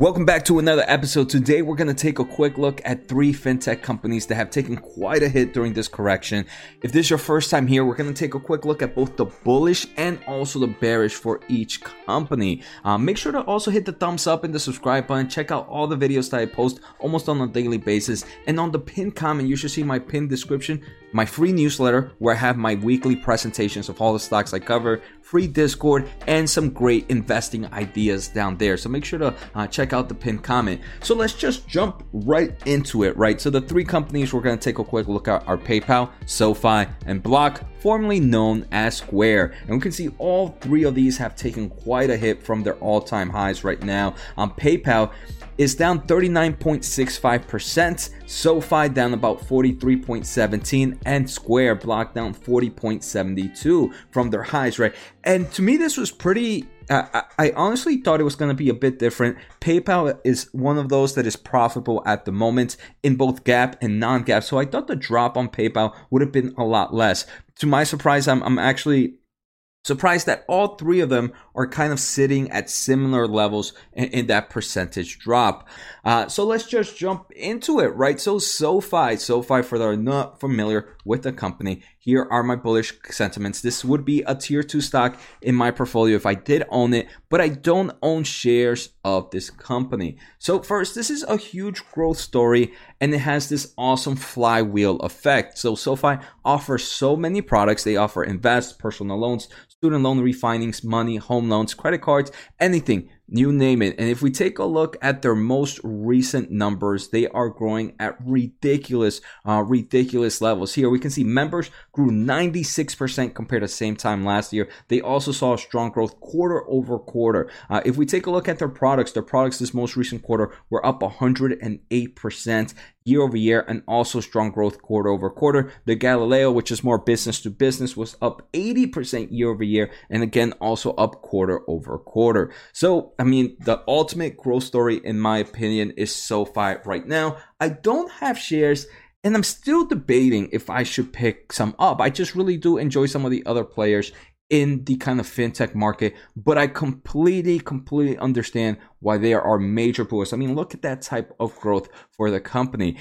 Welcome back to another episode. Today, we're going to take a quick look at three fintech companies that have taken quite a hit during this correction. If this is your first time here, we're going to take a quick look at both the bullish and also the bearish for each company. Um, make sure to also hit the thumbs up and the subscribe button. Check out all the videos that I post almost on a daily basis. And on the pinned comment, you should see my pinned description, my free newsletter where I have my weekly presentations of all the stocks I cover, free Discord, and some great investing ideas down there. So make sure to uh, check out the pinned comment. So let's just jump right into it, right? So the three companies we're going to take a quick look at are PayPal, SoFi, and Block, formerly known as Square. And we can see all three of these have taken quite a hit from their all-time highs right now. On PayPal, is down 39.65%, SoFi down about 43.17, and Square Block down 40.72 from their highs, right? And to me, this was pretty I, I honestly thought it was going to be a bit different. PayPal is one of those that is profitable at the moment in both GAAP and non GAAP. So I thought the drop on PayPal would have been a lot less. To my surprise, I'm, I'm actually Surprised that all three of them are kind of sitting at similar levels in, in that percentage drop. Uh, so let's just jump into it, right? So SoFi, SoFi, for those not familiar with the company, here are my bullish sentiments. This would be a tier two stock in my portfolio if I did own it, but I don't own shares of this company. So first, this is a huge growth story and it has this awesome flywheel effect. So SoFi offers so many products. They offer invest, personal loans, student loan refinancings, money, home loans, credit cards, anything you name it. And if we take a look at their most recent numbers, they are growing at ridiculous, uh, ridiculous levels. Here we can see members grew 96% compared to same time last year. They also saw strong growth quarter over quarter. Uh, if we take a look at their products, their products this most recent quarter were up 108% year over year and also strong growth quarter over quarter. The Galileo, which is more business to business, was up 80% year over year and again also up quarter over quarter. So, I mean, the ultimate growth story, in my opinion, is SoFi right now. I don't have shares and I'm still debating if I should pick some up. I just really do enjoy some of the other players in the kind of fintech market, but I completely, completely understand why there are major pools. I mean, look at that type of growth for the company.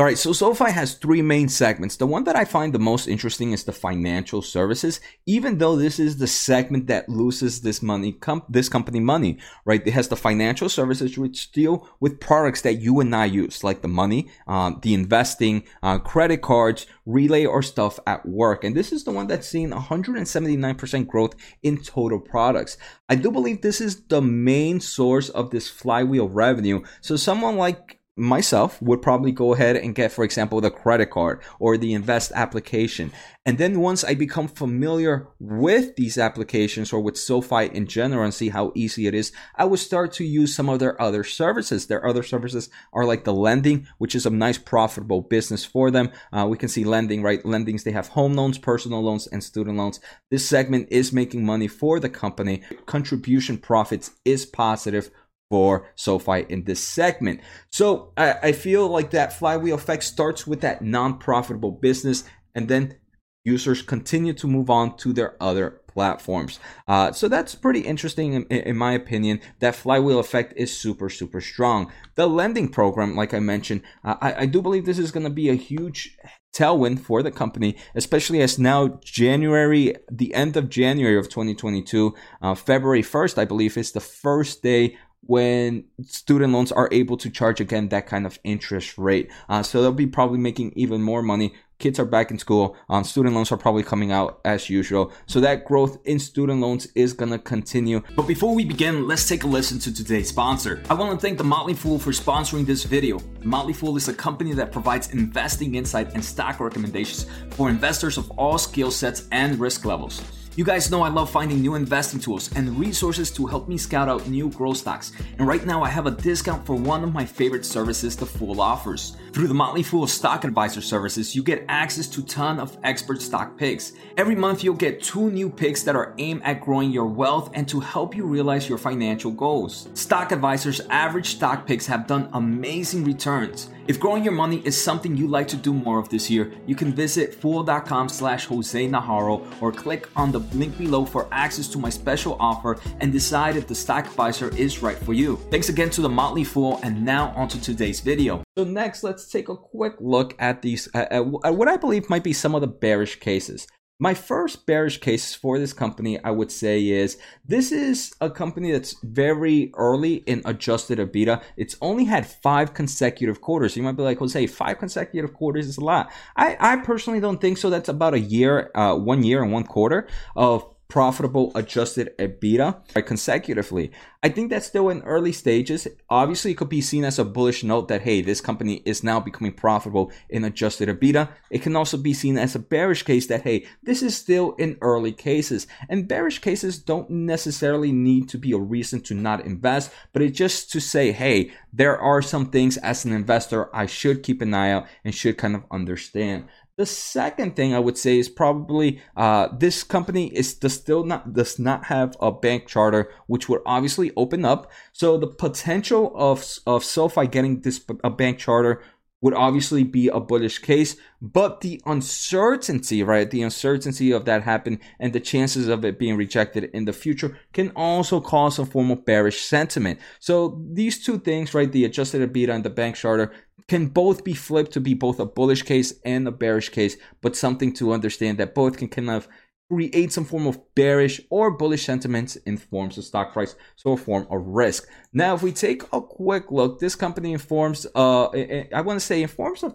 All right, so SoFi has three main segments. The one that I find the most interesting is the financial services, even though this is the segment that loses this money, com- this company money, right? It has the financial services which deal with products that you and I use, like the money, um, the investing, uh, credit cards, relay or stuff at work. And this is the one that's seen 179% growth in total products. I do believe this is the main source of this flywheel revenue. So someone like myself would probably go ahead and get, for example, the credit card or the invest application. And then once I become familiar with these applications or with SoFi in general and see how easy it is, I would start to use some of their other services. Their other services are like the lending, which is a nice profitable business for them. Uh, we can see lending, right? Lendings, they have home loans, personal loans, and student loans. This segment is making money for the company. Contribution profits is positive for SoFi in this segment. So I, I feel like that flywheel effect starts with that non profitable business and then users continue to move on to their other platforms. Uh, so that's pretty interesting in, in, my opinion. That flywheel effect is super, super strong. The lending program, like I mentioned, uh, I, I do believe this is going to be a huge tailwind for the company, especially as now January, the end of January of 2022, uh, February 1st, I believe, is the first day when student loans are able to charge again that kind of interest rate. Uh, so they'll be probably making even more money. Kids are back in school. Um, student loans are probably coming out as usual. So that growth in student loans is to continue. But before we begin, let's take a listen to today's sponsor. I want to thank The Motley Fool for sponsoring this video. Motley Fool is a company that provides investing insight and stock recommendations for investors of all skill sets and risk levels. You guys know I love finding new investing tools and resources to help me scout out new growth stocks. And right now I have a discount for one of my favorite services the Fool offers. Through the Motley Fool Stock Advisor services, you get access to ton of expert stock picks. Every month you'll get two new picks that are aimed at growing your wealth and to help you realize your financial goals. Stock Advisor's average stock picks have done amazing returns. If growing your money is something you'd like to do more of this year, you can visit fool.com slash Jose Najarro or click on the link below for access to my special offer and decide if the stock advisor is right for you. Thanks again to the Motley Fool, and now onto today's video. So next, let's take a quick look at these, at, at what I believe might be some of the bearish cases. My first bearish case for this company, I would say, is this is a company that's very early in adjusted EBITDA. It's only had five consecutive quarters. You might be like, Jose, five consecutive quarters is a lot. I, I personally don't think so. That's about a year, uh, one year and one quarter of profitable adjusted EBITDA consecutively. I think that's still in early stages. Obviously, it could be seen as a bullish note that, hey, this company is now becoming profitable in adjusted EBITDA. It can also be seen as a bearish case that, hey, this is still in early cases. And bearish cases don't necessarily need to be a reason to not invest, but it's just to say, hey, there are some things as an investor I should keep an eye out and should kind of understand. The second thing I would say is probably uh, this company is does still not does not have a bank charter, which would obviously open up. So the potential of of SoFi getting this a bank charter would obviously be a bullish case, but the uncertainty, right? The uncertainty of that happening and the chances of it being rejected in the future can also cause a form of bearish sentiment. So these two things, right? The adjusted EBITDA and the bank charter can both be flipped to be both a bullish case and a bearish case, but something to understand that both can kind of create some form of bearish or bullish sentiments in forms of stock price, so a form of risk. Now, if we take a quick look, this company informs, uh, I want to say, informs of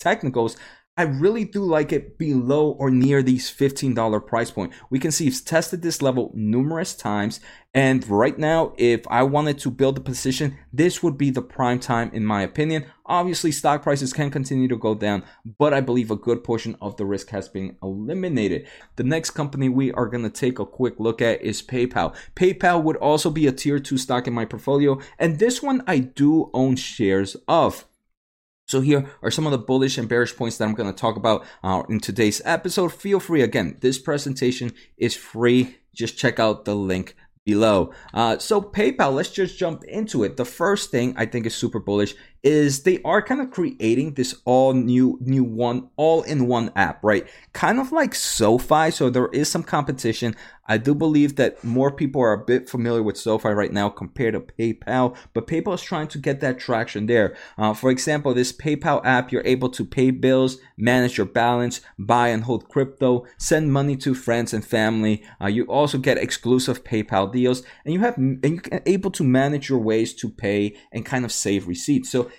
technicals, I really do like it below or near these $15 price point. We can see it's tested this level numerous times. And right now, if I wanted to build a position, this would be the prime time in my opinion. Obviously, stock prices can continue to go down, but I believe a good portion of the risk has been eliminated. The next company we are going to take a quick look at is PayPal. PayPal would also be a tier two stock in my portfolio. And this one I do own shares of. So here are some of the bullish and bearish points that I'm going to talk about uh, in today's episode. Feel free, again, this presentation is free. Just check out the link below. Uh, so PayPal, let's just jump into it. The first thing I think is super bullish is they are kind of creating this all new new one all in one app right? Kind of like sofi so there is some competition. I do believe that more people are a bit familiar with sofi right now compared to paypal but paypal is trying to get that traction there. Uh, for example this paypal app you're able to pay bills manage your balance buy and hold crypto send money to friends and family. Uh, you also get exclusive paypal deals and you have and you're able to manage your ways to pay and kind of save receipts. So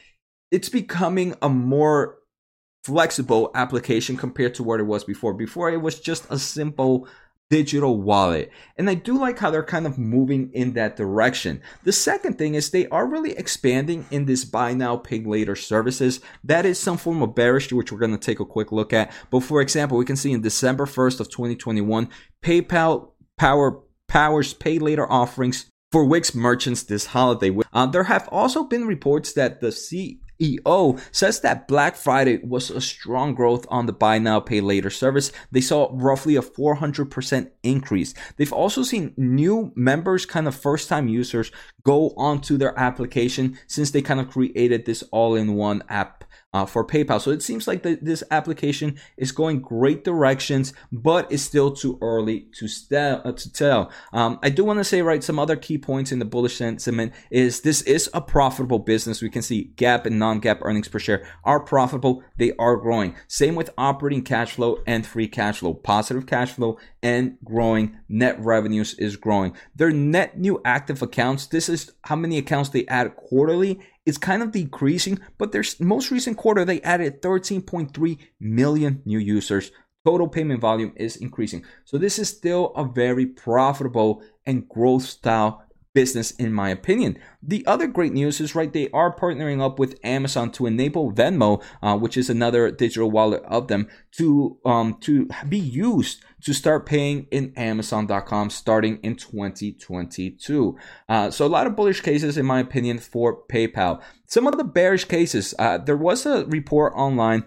it's becoming a more flexible application compared to what it was before. Before it was just a simple digital wallet. And I do like how they're kind of moving in that direction. The second thing is they are really expanding in this buy now, pay later services. That is some form of bearish, which we're going to take a quick look at. But for example, we can see in December 1st of 2021, PayPal power powers pay later offerings for Wix merchants this holiday. Uh, there have also been reports that the C EO says that Black Friday was a strong growth on the buy now pay later service. They saw roughly a 400% increase. They've also seen new members, kind of first time users, go onto their application since they kind of created this all in one app uh, for PayPal. So it seems like the, this application is going great directions, but it's still too early to, uh, to tell. Um, I do want to say, right, some other key points in the bullish sentiment is this is a profitable business. We can see GAAP and non-GAAP earnings per share are profitable. They are growing. Same with operating cash flow and free cash flow. Positive cash flow and growing. Net revenues is growing. Their net new active accounts, this is how many accounts they add quarterly it's kind of decreasing, but their most recent quarter they added 13.3 million new users. Total payment volume is increasing. So this is still a very profitable and growth style business in my opinion. The other great news is right they are partnering up with Amazon to enable Venmo, uh, which is another digital wallet of them, to um, to be used to start paying in Amazon.com starting in 2022. Uh, so a lot of bullish cases in my opinion for PayPal. Some of the bearish cases. Uh, there was a report online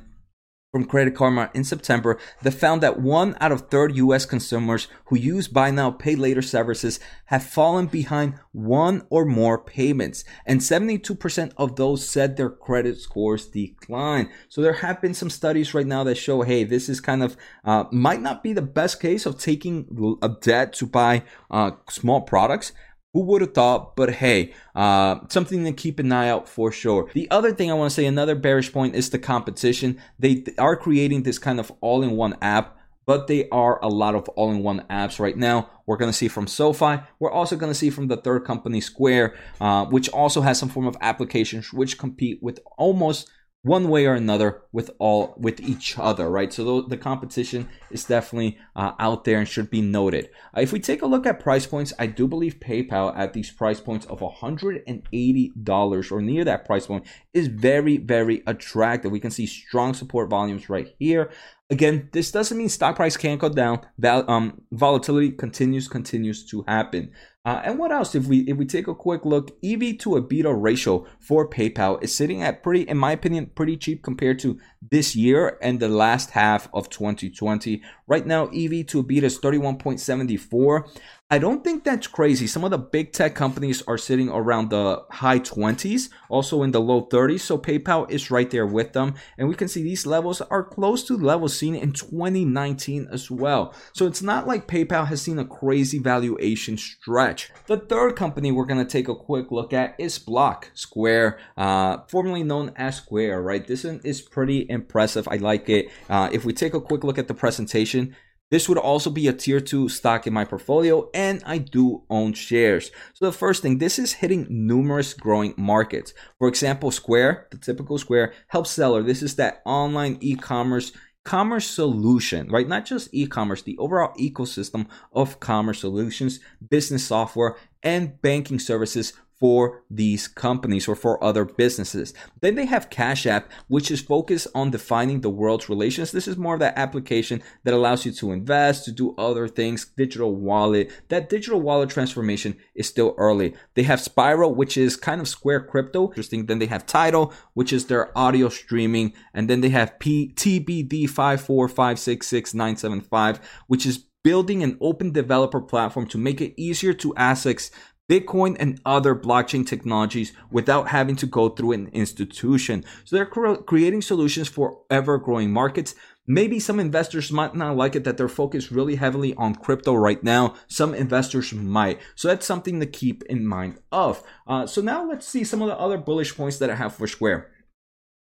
from Credit Karma in September that found that one out of third US consumers who use buy now, pay later services have fallen behind one or more payments. And 72% of those said their credit scores declined. So there have been some studies right now that show, hey, this is kind of, uh, might not be the best case of taking a debt to buy uh, small products who would have thought? But hey, uh, something to keep an eye out for sure. The other thing I want to say, another bearish point is the competition. They are creating this kind of all in one app, but they are a lot of all in one apps right now. We're going to see from SoFi. We're also going to see from the third company, Square, uh, which also has some form of applications which compete with almost one way or another with all with each other right so the competition is definitely uh, out there and should be noted uh, if we take a look at price points i do believe paypal at these price points of $180 or near that price point is very very attractive we can see strong support volumes right here Again, this doesn't mean stock price can't go down. Val, um, volatility continues continues to happen. Uh, and what else? If we if we take a quick look, EV to EBITDA ratio for PayPal is sitting at pretty, in my opinion, pretty cheap compared to this year and the last half of 2020. Right now, EV to EBITDA is 31.74. I don't think that's crazy. Some of the big tech companies are sitting around the high 20s, also in the low 30s. So PayPal is right there with them. And we can see these levels are close to levels seen in 2019 as well. So it's not like PayPal has seen a crazy valuation stretch. The third company we're going to take a quick look at is Block Square, uh, formerly known as Square, right? This one is pretty impressive. I like it. Uh, if we take a quick look at the presentation, this would also be a tier two stock in my portfolio, and I do own shares. So, the first thing, this is hitting numerous growing markets. For example, Square, the typical Square, helps seller. This is that online e commerce commerce solution, right? Not just e commerce, the overall ecosystem of commerce solutions, business software, and banking services for these companies or for other businesses. Then they have Cash App, which is focused on defining the world's relations. This is more of that application that allows you to invest, to do other things, digital wallet. That digital wallet transformation is still early. They have Spiral, which is kind of Square crypto. Interesting. Then they have Tidal, which is their audio streaming. And then they have P- TBD54566975, which is building an open developer platform to make it easier to access Bitcoin and other blockchain technologies without having to go through an institution. So they're cre- creating solutions for ever growing markets. Maybe some investors might not like it that they're focused really heavily on crypto right now. Some investors might. So that's something to keep in mind of. Uh, so now let's see some of the other bullish points that I have for Square.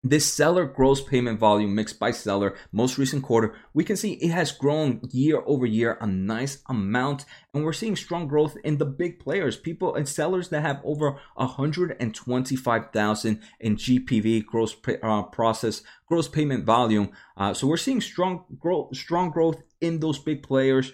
This seller gross payment volume mixed by seller most recent quarter, we can see it has grown year over year a nice amount, and we're seeing strong growth in the big players, people and sellers that have over 125,000 in GPV gross uh, process gross payment volume. Uh, so we're seeing strong growth, strong growth in those big players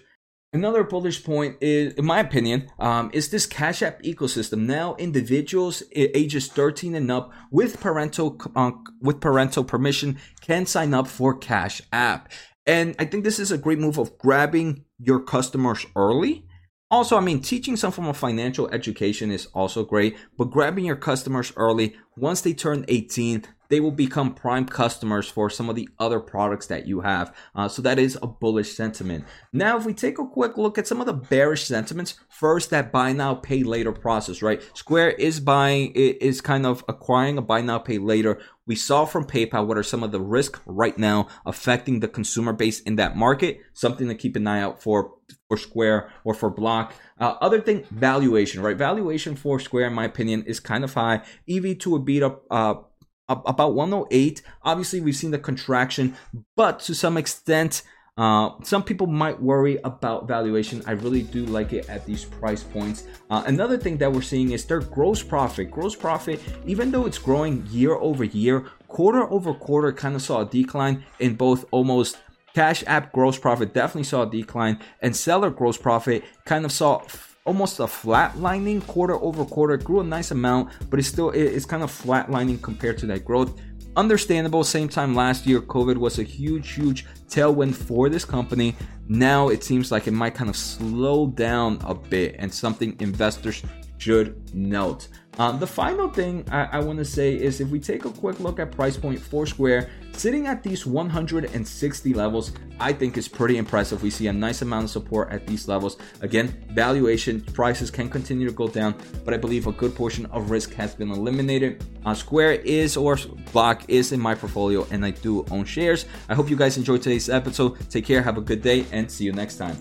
Another bullish point is, in my opinion, um, is this Cash App ecosystem. Now, individuals ages 13 and up with parental uh, with parental permission can sign up for Cash App, and I think this is a great move of grabbing your customers early. Also, I mean, teaching some form of financial education is also great, but grabbing your customers early once they turn 18, they will become prime customers for some of the other products that you have. Uh, so that is a bullish sentiment. Now, if we take a quick look at some of the bearish sentiments, first that buy now pay later process, right? Square is buying is kind of acquiring a buy now pay later. We saw from PayPal what are some of the risks right now affecting the consumer base in that market. Something to keep an eye out for for Square or for Block. Uh, other thing, valuation, right? Valuation for Square, in my opinion, is kind of high. EV to EBITDA. Uh, about 108. Obviously, we've seen the contraction, but to some extent, uh, some people might worry about valuation. I really do like it at these price points. Uh, another thing that we're seeing is their gross profit. Gross profit, even though it's growing year over year, quarter over quarter kind of saw a decline in both almost Cash App gross profit definitely saw a decline, and seller gross profit kind of saw almost a flatlining quarter over quarter. Grew a nice amount, but it's still it's kind of flatlining compared to that growth. Understandable. Same time last year, COVID was a huge, huge tailwind for this company. Now it seems like it might kind of slow down a bit, and something investors should note. Um, the final thing I, I want to say is if we take a quick look at price point for Square, sitting at these 160 levels, I think is pretty impressive. We see a nice amount of support at these levels. Again, valuation prices can continue to go down, but I believe a good portion of risk has been eliminated. Uh, Square is or Block is in my portfolio, and I do own shares. I hope you guys enjoyed today's episode. Take care, have a good day, and see you next time.